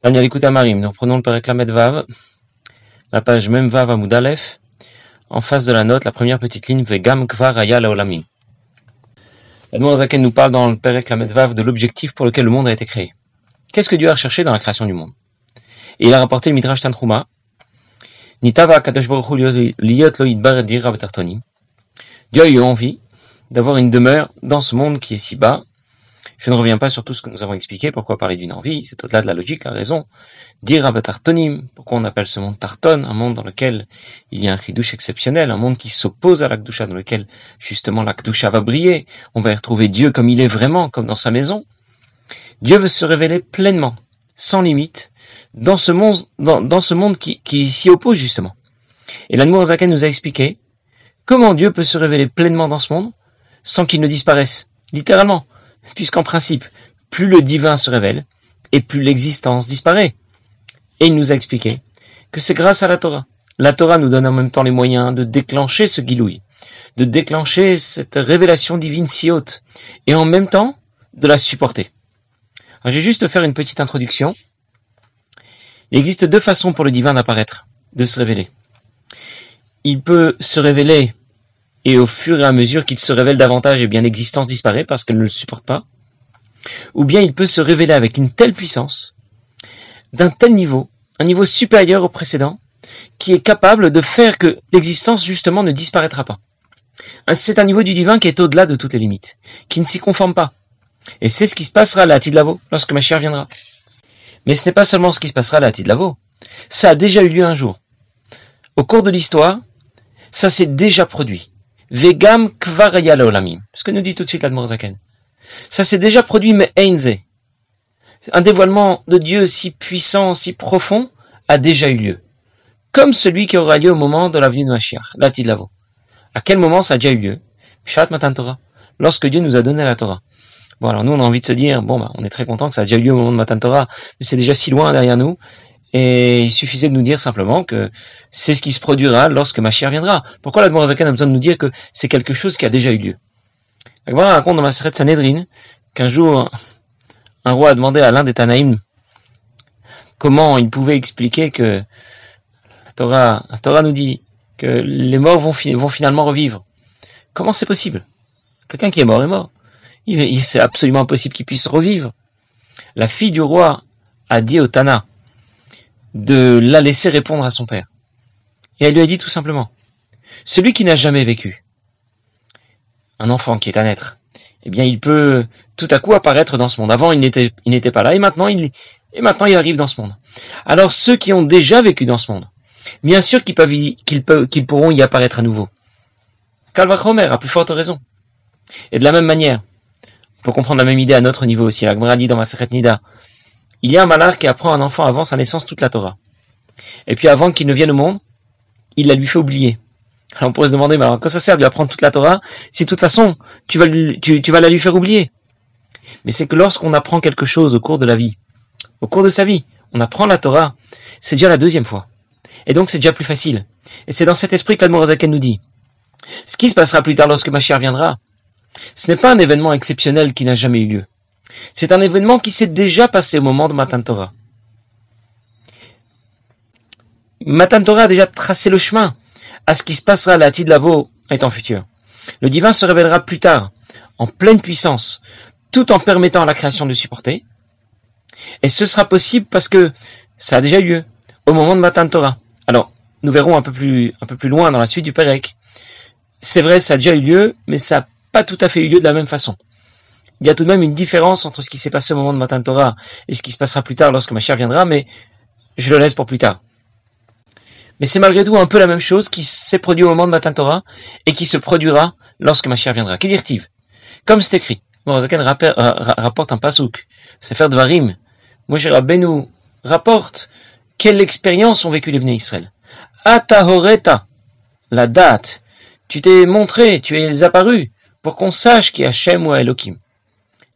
Daniel écoute Marim, nous reprenons le Perek Vav, la page même Vav en face de la note, la première petite ligne, Vegam Kvar Aya Laolami. Zaken nous parle dans le Perek Vav de l'objectif pour lequel le monde a été créé. Qu'est-ce que Dieu a recherché dans la création du monde? Et il a rapporté le Midrash Tantruma, Nitava Kadosh Liot Dieu a eu envie d'avoir une demeure dans ce monde qui est si bas, je ne reviens pas sur tout ce que nous avons expliqué, pourquoi parler d'une envie, c'est au-delà de la logique, la raison. Dire Tartonim, pourquoi on appelle ce monde Tarton, un monde dans lequel il y a un chidouche exceptionnel, un monde qui s'oppose à l'Akdusha, dans lequel justement l'Akdusha va briller, on va y retrouver Dieu comme il est vraiment, comme dans sa maison. Dieu veut se révéler pleinement, sans limite, dans ce monde, dans, ce monde qui, qui s'y oppose justement. Et l'Anmour Zaken nous a expliqué comment Dieu peut se révéler pleinement dans ce monde sans qu'il ne disparaisse, littéralement puisqu'en principe, plus le divin se révèle, et plus l'existence disparaît. Et il nous a expliqué que c'est grâce à la Torah. La Torah nous donne en même temps les moyens de déclencher ce guilouille, de déclencher cette révélation divine si haute, et en même temps de la supporter. je vais juste faire une petite introduction. Il existe deux façons pour le divin d'apparaître, de se révéler. Il peut se révéler et au fur et à mesure qu'il se révèle davantage, eh bien l'existence disparaît parce qu'elle ne le supporte pas. Ou bien il peut se révéler avec une telle puissance, d'un tel niveau, un niveau supérieur au précédent, qui est capable de faire que l'existence justement ne disparaîtra pas. C'est un niveau du divin qui est au-delà de toutes les limites, qui ne s'y conforme pas. Et c'est ce qui se passera à la lorsque ma chère viendra. Mais ce n'est pas seulement ce qui se passera à la. Ça a déjà eu lieu un jour. Au cours de l'histoire, ça s'est déjà produit. Vegam olamim. Ce que nous dit tout de suite l'Admorzaken. Ça s'est déjà produit, mais Einze. Un dévoilement de Dieu si puissant, si profond, a déjà eu lieu. Comme celui qui aura lieu au moment de la venue de Mashiach, la Tidlavo. À quel moment ça a déjà eu lieu? Shat Matan Torah. Lorsque Dieu nous a donné la Torah. Bon, alors nous, on a envie de se dire, bon, bah, on est très content que ça a déjà eu lieu au moment de Matan Torah, mais c'est déjà si loin derrière nous, et il suffisait de nous dire simplement que c'est ce qui se produira lorsque ma chère viendra. Pourquoi la Zakan a besoin de nous dire que c'est quelque chose qui a déjà eu lieu? La Gemara raconte dans ma de Sanhedrin qu'un jour, un roi a demandé à l'un des Tanaïm comment il pouvait expliquer que la Torah, nous dit que les morts vont finalement revivre. Comment c'est possible? Quelqu'un qui est mort est mort. C'est absolument impossible qu'il puisse revivre. La fille du roi a dit au Tana, de la laisser répondre à son père. Et elle lui a dit tout simplement, celui qui n'a jamais vécu, un enfant qui est à naître, eh bien, il peut tout à coup apparaître dans ce monde. Avant, il n'était, pas là, et maintenant, il, et maintenant, il arrive dans ce monde. Alors, ceux qui ont déjà vécu dans ce monde, bien sûr qu'ils peuvent, qu'ils qu'ils pourront y apparaître à nouveau. Calvachomer a plus forte raison. Et de la même manière, pour comprendre la même idée à notre niveau aussi, la dit dans ma Nida, il y a un malheur qui apprend un enfant avant sa naissance toute la Torah. Et puis avant qu'il ne vienne au monde, il la lui fait oublier. Alors on pourrait se demander, mais alors quoi ça sert de lui apprendre toute la Torah si de toute façon tu vas, tu, vas la lui faire oublier? Mais c'est que lorsqu'on apprend quelque chose au cours de la vie, au cours de sa vie, on apprend la Torah, c'est déjà la deuxième fois. Et donc c'est déjà plus facile. Et c'est dans cet esprit qu'Almorazaken nous dit. Ce qui se passera plus tard lorsque ma chère viendra, ce n'est pas un événement exceptionnel qui n'a jamais eu lieu. C'est un événement qui s'est déjà passé au moment de Matan Torah. Torah a déjà tracé le chemin à ce qui se passera à la Tidlavo étant futur. Le divin se révélera plus tard, en pleine puissance, tout en permettant à la création de supporter. Et ce sera possible parce que ça a déjà eu lieu au moment de Matan Torah. Alors, nous verrons un peu plus, un peu plus loin dans la suite du Pérec. C'est vrai, ça a déjà eu lieu, mais ça n'a pas tout à fait eu lieu de la même façon il y a tout de même une différence entre ce qui s'est passé au moment de Matan Torah et ce qui se passera plus tard lorsque ma chère viendra, mais je le laisse pour plus tard. Mais c'est malgré tout un peu la même chose qui s'est produit au moment de Matan Torah et qui se produira lorsque ma chère viendra. Kedirtiv. Comme c'est écrit. Morazaken rapporte un pasouk. C'est faire de Varim. Moshe Rabbeinu rapporte quelle expérience ont vécu les Bnei Israël. Atahoreta. La date. Tu t'es montré, tu es apparu pour qu'on sache qui est Hachem ou Elohim.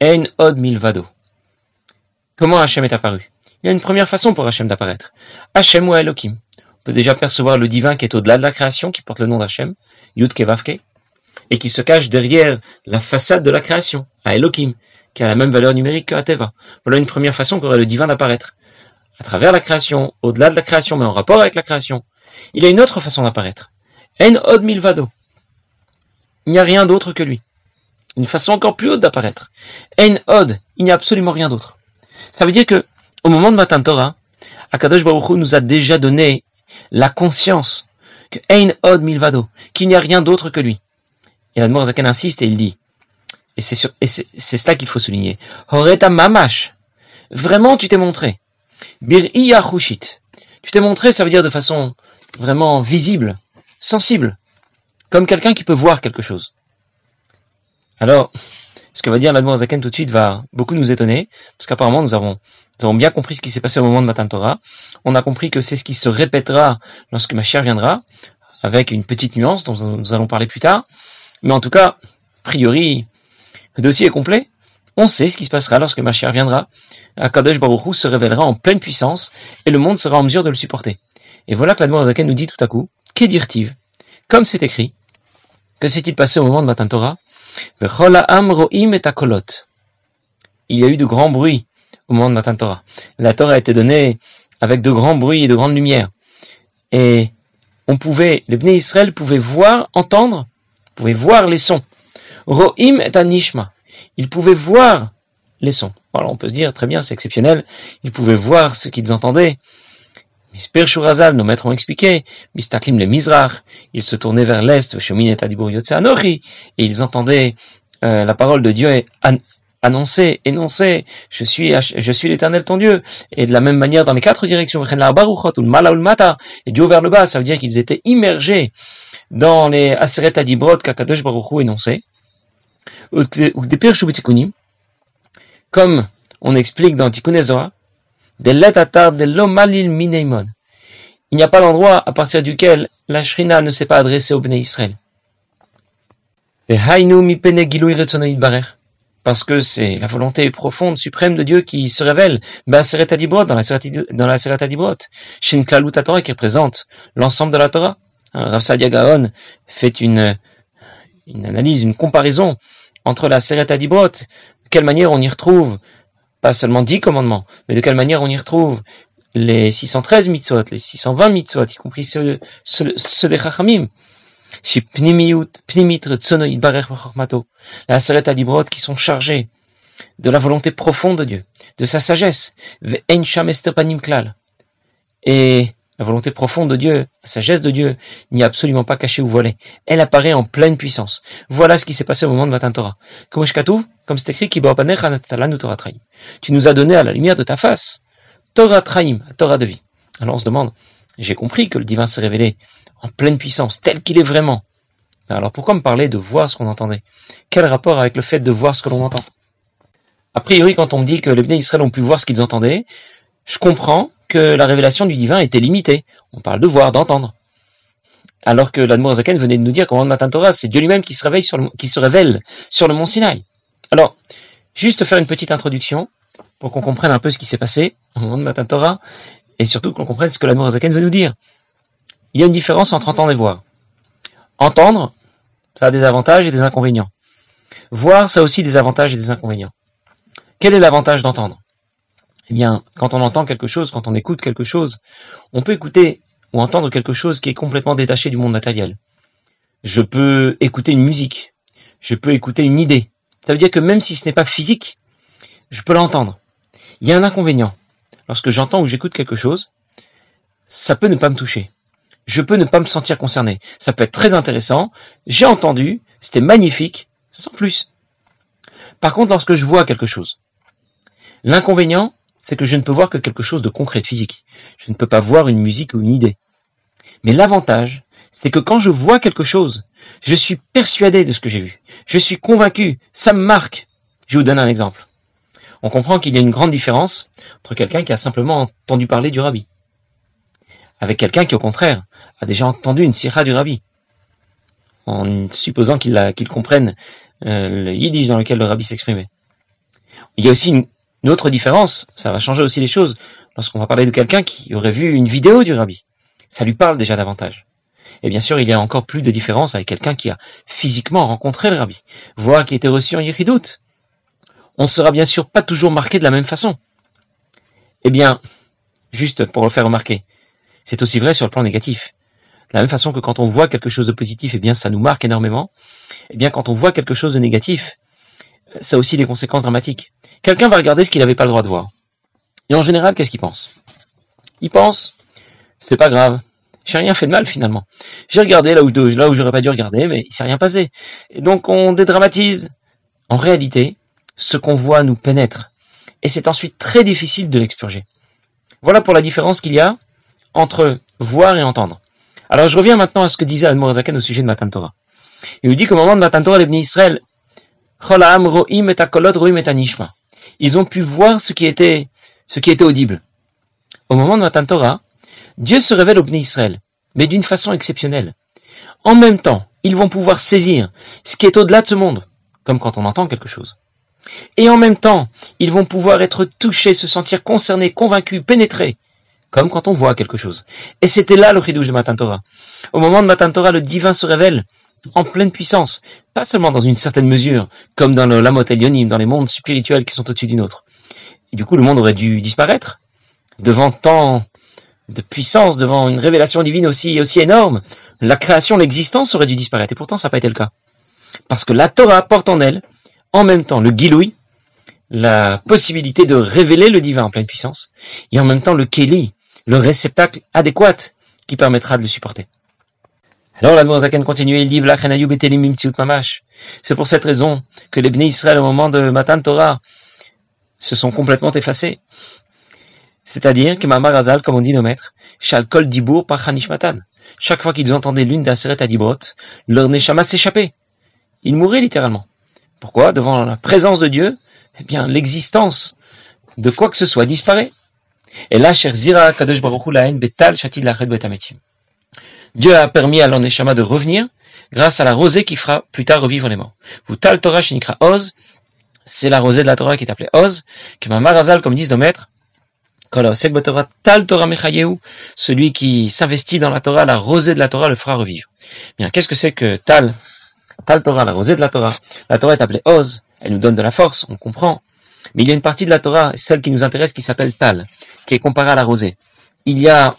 Ein od milvado. Comment Hachem est apparu? Il y a une première façon pour Hachem d'apparaître. Hachem ou Elohim. On peut déjà percevoir le divin qui est au-delà de la création, qui porte le nom d'Hachem, Yud Kevavke, et qui se cache derrière la façade de la création, à Elohim, qui a la même valeur numérique que Ateva. Voilà une première façon qu'aurait le divin d'apparaître. à travers la création, au-delà de la création, mais en rapport avec la création, il a une autre façon d'apparaître. En od milvado. Il n'y a rien d'autre que lui. Une façon encore plus haute d'apparaître. En od, il n'y a absolument rien d'autre. Ça veut dire que, au moment de Matan Torah, Akadosh Baruch nous a déjà donné la conscience que Ein od milvado, qu'il n'y a rien d'autre que lui. Et la Zaken insiste et il dit, et c'est cela qu'il faut souligner, Horeta mamash, vraiment tu t'es montré. Bir tu t'es montré, ça veut dire de façon vraiment visible, sensible, comme quelqu'un qui peut voir quelque chose. Alors, ce que va dire l'Admor Zaken tout de suite va beaucoup nous étonner, parce qu'apparemment nous avons, nous avons bien compris ce qui s'est passé au moment de Matan Torah. On a compris que c'est ce qui se répétera lorsque ma chère viendra, avec une petite nuance dont nous allons parler plus tard. Mais en tout cas, a priori, le dossier est complet. On sait ce qui se passera lorsque ma chère viendra. Akadosh Baruch se révélera en pleine puissance et le monde sera en mesure de le supporter. Et voilà que l'Admor Zaken nous dit tout à coup, qu'est-il Comme c'est écrit, que s'est-il passé au moment de Matan Torah Il y a eu de grands bruits au moment de Matan Torah. La Torah a été donnée avec de grands bruits et de grandes lumières. Et on pouvait, les Bnei Israël pouvaient voir, entendre, pouvaient voir les sons. Ro'im et anishma. Ils pouvaient voir les sons. Alors on peut se dire, très bien, c'est exceptionnel. Ils pouvaient voir ce qu'ils entendaient. Misper Shurazal, nos maîtres ont expliqué, Mistaklim le Mizrach, ils se tournaient vers l'est, et ils entendaient euh, la parole de Dieu annoncer, énoncer, je suis, je suis l'éternel ton Dieu. Et de la même manière, dans les quatre directions, et Dieu vers le bas, ça veut dire qu'ils étaient immergés dans les Aseret Adibrot qu'Akadosh Baruch Hu énonçait. Comme on explique dans Tikkun il n'y a pas d'endroit à partir duquel la Shrina ne s'est pas adressée au Bnei Israël. Parce que c'est la volonté profonde, suprême de Dieu qui se révèle. Dans la Seret Adibrot, Shin Torah qui représente l'ensemble de la Torah. Rav Sadia Gaon fait une, analyse, une comparaison entre la Seret Adibrot, de quelle manière on y retrouve pas seulement 10 commandements, mais de quelle manière on y retrouve les 613 mitzvot, les 620 mitzvot, y compris ceux, ceux, des chachamim. La Seret Adibrot qui sont chargés de la volonté profonde de Dieu, de sa sagesse. Et la volonté profonde de Dieu, la sagesse de Dieu, n'est absolument pas cachée ou voilée. Elle apparaît en pleine puissance. Voilà ce qui s'est passé au moment de Matan Torah. Comme c'est écrit, tu nous as donné à la lumière de ta face, Torah Traim, Torah de vie. Alors on se demande, j'ai compris que le divin s'est révélé en pleine puissance, tel qu'il est vraiment. Alors pourquoi me parler de voir ce qu'on entendait? Quel rapport avec le fait de voir ce que l'on entend? A priori, quand on me dit que les bénis Israël ont pu voir ce qu'ils entendaient, je comprends que la révélation du divin était limitée. On parle de voir, d'entendre. Alors que l'Admour Zaken venait de nous dire qu'au moment de Matan Torah, c'est Dieu lui-même qui se réveille sur le, qui se révèle sur le mont Sinaï. Alors, juste faire une petite introduction pour qu'on comprenne un peu ce qui s'est passé au moment de Matan Torah et surtout qu'on comprenne ce que l'Admour Zaken veut nous dire. Il y a une différence entre entendre et voir. Entendre, ça a des avantages et des inconvénients. Voir, ça a aussi des avantages et des inconvénients. Quel est l'avantage d'entendre? Eh bien, quand on entend quelque chose, quand on écoute quelque chose, on peut écouter ou entendre quelque chose qui est complètement détaché du monde matériel. Je peux écouter une musique, je peux écouter une idée. Ça veut dire que même si ce n'est pas physique, je peux l'entendre. Il y a un inconvénient. Lorsque j'entends ou j'écoute quelque chose, ça peut ne pas me toucher. Je peux ne pas me sentir concerné. Ça peut être très intéressant. J'ai entendu, c'était magnifique, sans plus. Par contre, lorsque je vois quelque chose, l'inconvénient, c'est que je ne peux voir que quelque chose de concret, de physique. Je ne peux pas voir une musique ou une idée. Mais l'avantage, c'est que quand je vois quelque chose, je suis persuadé de ce que j'ai vu. Je suis convaincu, ça me marque. Je vous donne un exemple. On comprend qu'il y a une grande différence entre quelqu'un qui a simplement entendu parler du rabbi, avec quelqu'un qui, au contraire, a déjà entendu une sira du rabbi, en supposant qu'il comprenne euh, le yiddish dans lequel le rabbi s'exprimait. Il y a aussi une, une autre différence, ça va changer aussi les choses, lorsqu'on va parler de quelqu'un qui aurait vu une vidéo du rabbi. Ça lui parle déjà davantage. Et bien sûr, il y a encore plus de différence avec quelqu'un qui a physiquement rencontré le rabbi, voire qui été reçu en Yeridout. On sera bien sûr pas toujours marqué de la même façon. Eh bien, juste pour le faire remarquer. C'est aussi vrai sur le plan négatif. De la même façon que quand on voit quelque chose de positif, eh bien, ça nous marque énormément. Eh bien, quand on voit quelque chose de négatif, ça a aussi des conséquences dramatiques. Quelqu'un va regarder ce qu'il n'avait pas le droit de voir. Et en général, qu'est-ce qu'il pense? Il pense, c'est pas grave, j'ai rien fait de mal finalement. J'ai regardé là où, là où j'aurais pas dû regarder, mais il s'est rien passé. Et donc on dédramatise. En réalité, ce qu'on voit nous pénètre. Et c'est ensuite très difficile de l'expurger. Voilà pour la différence qu'il y a entre voir et entendre. Alors je reviens maintenant à ce que disait Al-Morazaken au sujet de Matan Torah. Il lui dit qu'au moment de Matan Torah, les Israël, ils ont pu voir ce qui était, ce qui était audible. Au moment de Matan Torah, Dieu se révèle au Bnei Israël, mais d'une façon exceptionnelle. En même temps, ils vont pouvoir saisir ce qui est au-delà de ce monde, comme quand on entend quelque chose. Et en même temps, ils vont pouvoir être touchés, se sentir concernés, convaincus, pénétrés, comme quand on voit quelque chose. Et c'était là le chidouche de Matan Torah. Au moment de Matan Torah, le divin se révèle en pleine puissance, pas seulement dans une certaine mesure, comme dans le Lamot Elionim, dans les mondes spirituels qui sont au-dessus d'une autre. Et du coup, le monde aurait dû disparaître devant tant de puissance, devant une révélation divine aussi, aussi énorme. La création, l'existence aurait dû disparaître. Et pourtant, ça n'a pas été le cas. Parce que la Torah porte en elle, en même temps, le Giloui, la possibilité de révéler le divin en pleine puissance, et en même temps le Keli, le réceptacle adéquat qui permettra de le supporter. Alors la Zaken continue, il dit mamash. C'est pour cette raison que les Bnei Israël au moment de Matan Torah se sont complètement effacés. C'est-à-dire que Mamar Azal, comme on dit nos maîtres, Shalkol Dibour par Matan. Chaque fois qu'ils entendaient l'une d'Aseret Adibrot, leur Neshama s'échappait. Ils mouraient littéralement. Pourquoi? Devant la présence de Dieu, eh bien, l'existence de quoi que ce soit disparaît. Et là, cher Zira Kadosh Baruch Betal Shatid Lached Betametim. Dieu a permis à l'Oneshama de revenir grâce à la rosée qui fera plus tard revivre les morts. Vous Tal Torah Shinikra Oz, c'est la rosée de la Torah qui est appelée Oz, que ma Marazal, comme disent nos maîtres, celui qui s'investit dans la Torah, la rosée de la Torah le fera revivre. Bien, qu'est-ce que c'est que Tal, Tal Torah, la rosée de la Torah? La Torah est appelée Oz, elle nous donne de la force, on comprend. Mais il y a une partie de la Torah, celle qui nous intéresse, qui s'appelle Tal, qui est comparée à la rosée. Il y a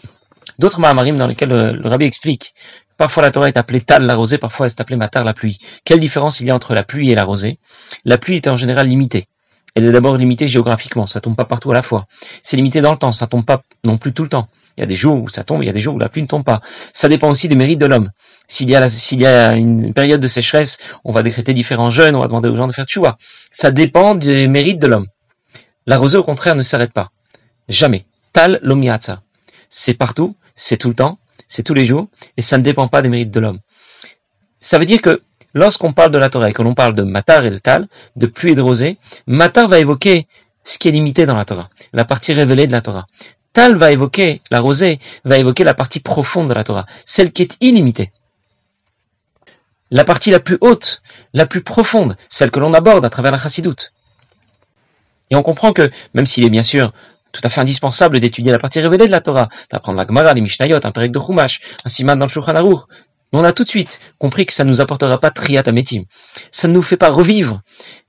d'autres Mahamarim dans lesquels le, rabbi explique. Parfois la Torah est appelée Tal, la rosée, parfois elle est appelée Matar, la pluie. Quelle différence il y a entre la pluie et la rosée? La pluie est en général limitée. Elle est d'abord limitée géographiquement, ça tombe pas partout à la fois. C'est limité dans le temps, ça tombe pas non plus tout le temps. Il y a des jours où ça tombe, il y a des jours où la pluie ne tombe pas. Ça dépend aussi des mérites de l'homme. S'il y a, s'il y a une période de sécheresse, on va décréter différents jeûnes, on va demander aux gens de faire tchouva. Ça dépend des mérites de l'homme. La rosée, au contraire, ne s'arrête pas. Jamais. Tal lomiatza. C'est partout, c'est tout le temps, c'est tous les jours, et ça ne dépend pas des mérites de l'homme. Ça veut dire que lorsqu'on parle de la Torah et que l'on parle de matar et de tal, de pluie et de rosée, matar va évoquer ce qui est limité dans la Torah, la partie révélée de la Torah. Tal va évoquer, la rosée va évoquer la partie profonde de la Torah, celle qui est illimitée. La partie la plus haute, la plus profonde, celle que l'on aborde à travers la chassidoute. Et on comprend que, même s'il est bien sûr tout à fait indispensable d'étudier la partie révélée de la Torah, d'apprendre la Gemara, les Mishnayot, un Perek de Chumash, un Siman dans le Shulchan Aruch, on a tout de suite compris que ça ne nous apportera pas triat ametim. Ça ne nous fait pas revivre.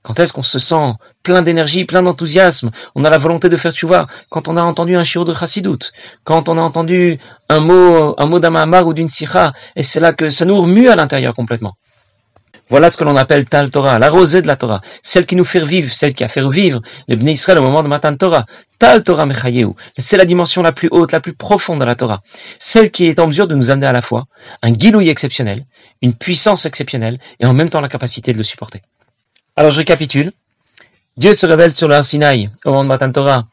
Quand est-ce qu'on se sent plein d'énergie, plein d'enthousiasme? On a la volonté de faire tchouva. Quand on a entendu un shiur de chassidoute, quand on a entendu un mot, un mot d'un ou d'une sikha, et c'est là que ça nous remue à l'intérieur complètement. Voilà ce que l'on appelle Tal Torah, la rosée de la Torah, celle qui nous fait vivre, celle qui a fait revivre les Bnei au moment de Matan Torah. Tal Torah Mechayeu, c'est la dimension la plus haute, la plus profonde de la Torah, celle qui est en mesure de nous amener à la fois un guilouille exceptionnel, une puissance exceptionnelle et en même temps la capacité de le supporter. Alors je récapitule. Dieu se révèle sur le Sinaï au moment de Matan Torah,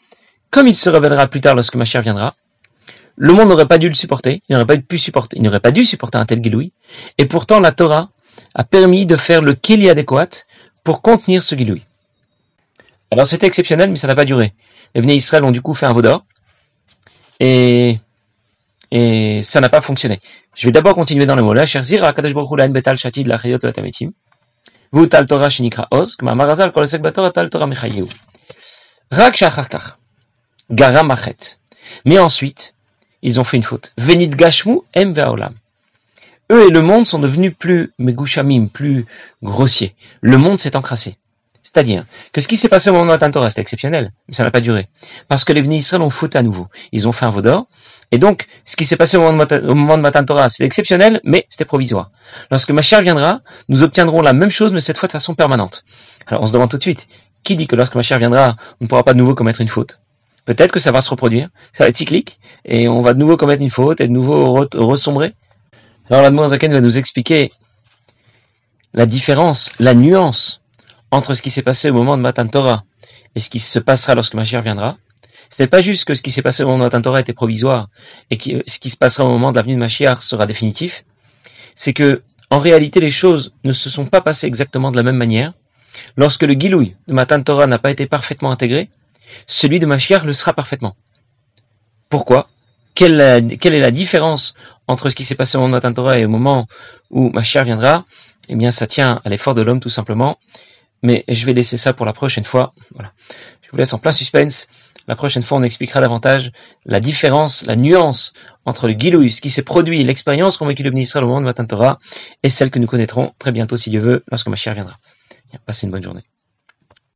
comme il se révélera plus tard lorsque Mashiach viendra. Le monde n'aurait pas dû le supporter, il n'aurait pas pas dû supporter un tel guilouille, et pourtant la Torah a permis de faire le kili adéquat pour contenir ce guilouille. Alors c'était exceptionnel, mais ça n'a pas duré. Les Bnei Israël ont du coup fait un vaudor, et, et ça n'a pas fonctionné. Je vais d'abord continuer dans le mot là. Cher Zira, Kadosh Baruch Hu, betal shatid la chayot la tametim. Vous tal Torah shinikra oz, kma marazal kol esek batora tal Torah mechayeu. Rak shacharkach. Garam machet. Mais ensuite, ils ont fait une faute. Venit gashmu em ve'olam eux et le monde sont devenus plus megushamim, plus grossiers. Le monde s'est encrassé. C'est-à-dire que ce qui s'est passé au moment de Torah, c'était exceptionnel, mais ça n'a pas duré. Parce que les bénis Israël ont foutu à nouveau. Ils ont fait un vaudor. Et donc, ce qui s'est passé au moment de, au moment de Matan Torah, exceptionnel, mais c'était provisoire. Lorsque ma chère viendra, nous obtiendrons la même chose, mais cette fois de façon permanente. Alors on se demande tout de suite, qui dit que lorsque ma chère viendra, on ne pourra pas de nouveau commettre une faute? Peut-être que ça va se reproduire, ça va être cyclique, et on va de nouveau commettre une faute, et de nouveau ressombrer. Alors la Zaken va nous expliquer la différence, la nuance entre ce qui s'est passé au moment de Matan Torah et ce qui se passera lorsque Mashiach viendra. Ce n'est pas juste que ce qui s'est passé au moment de Matan Torah était provisoire et que ce qui se passera au moment de la venue de Mashiach sera définitif. C'est que, en réalité, les choses ne se sont pas passées exactement de la même manière. Lorsque le Gilouï de Matan Torah n'a pas été parfaitement intégré, celui de Mashiach le sera parfaitement. Pourquoi? Quelle, est la différence entre ce qui s'est passé au moment de Matan Torah et au moment où Mashiach viendra? Eh bien, ça tient à l'effort de l'homme tout simplement. Mais je vais laisser ça pour la prochaine fois. Voilà. Je vous laisse en plein suspense. La prochaine fois, on expliquera davantage la différence, la nuance entre le Gilouï, ce qui s'est produit, l'expérience qu'ont vécu le ministre au moment de Matan Torah, et celle que nous connaîtrons très bientôt, si Dieu veut, lorsque Mashiach viendra. Passez une bonne journée.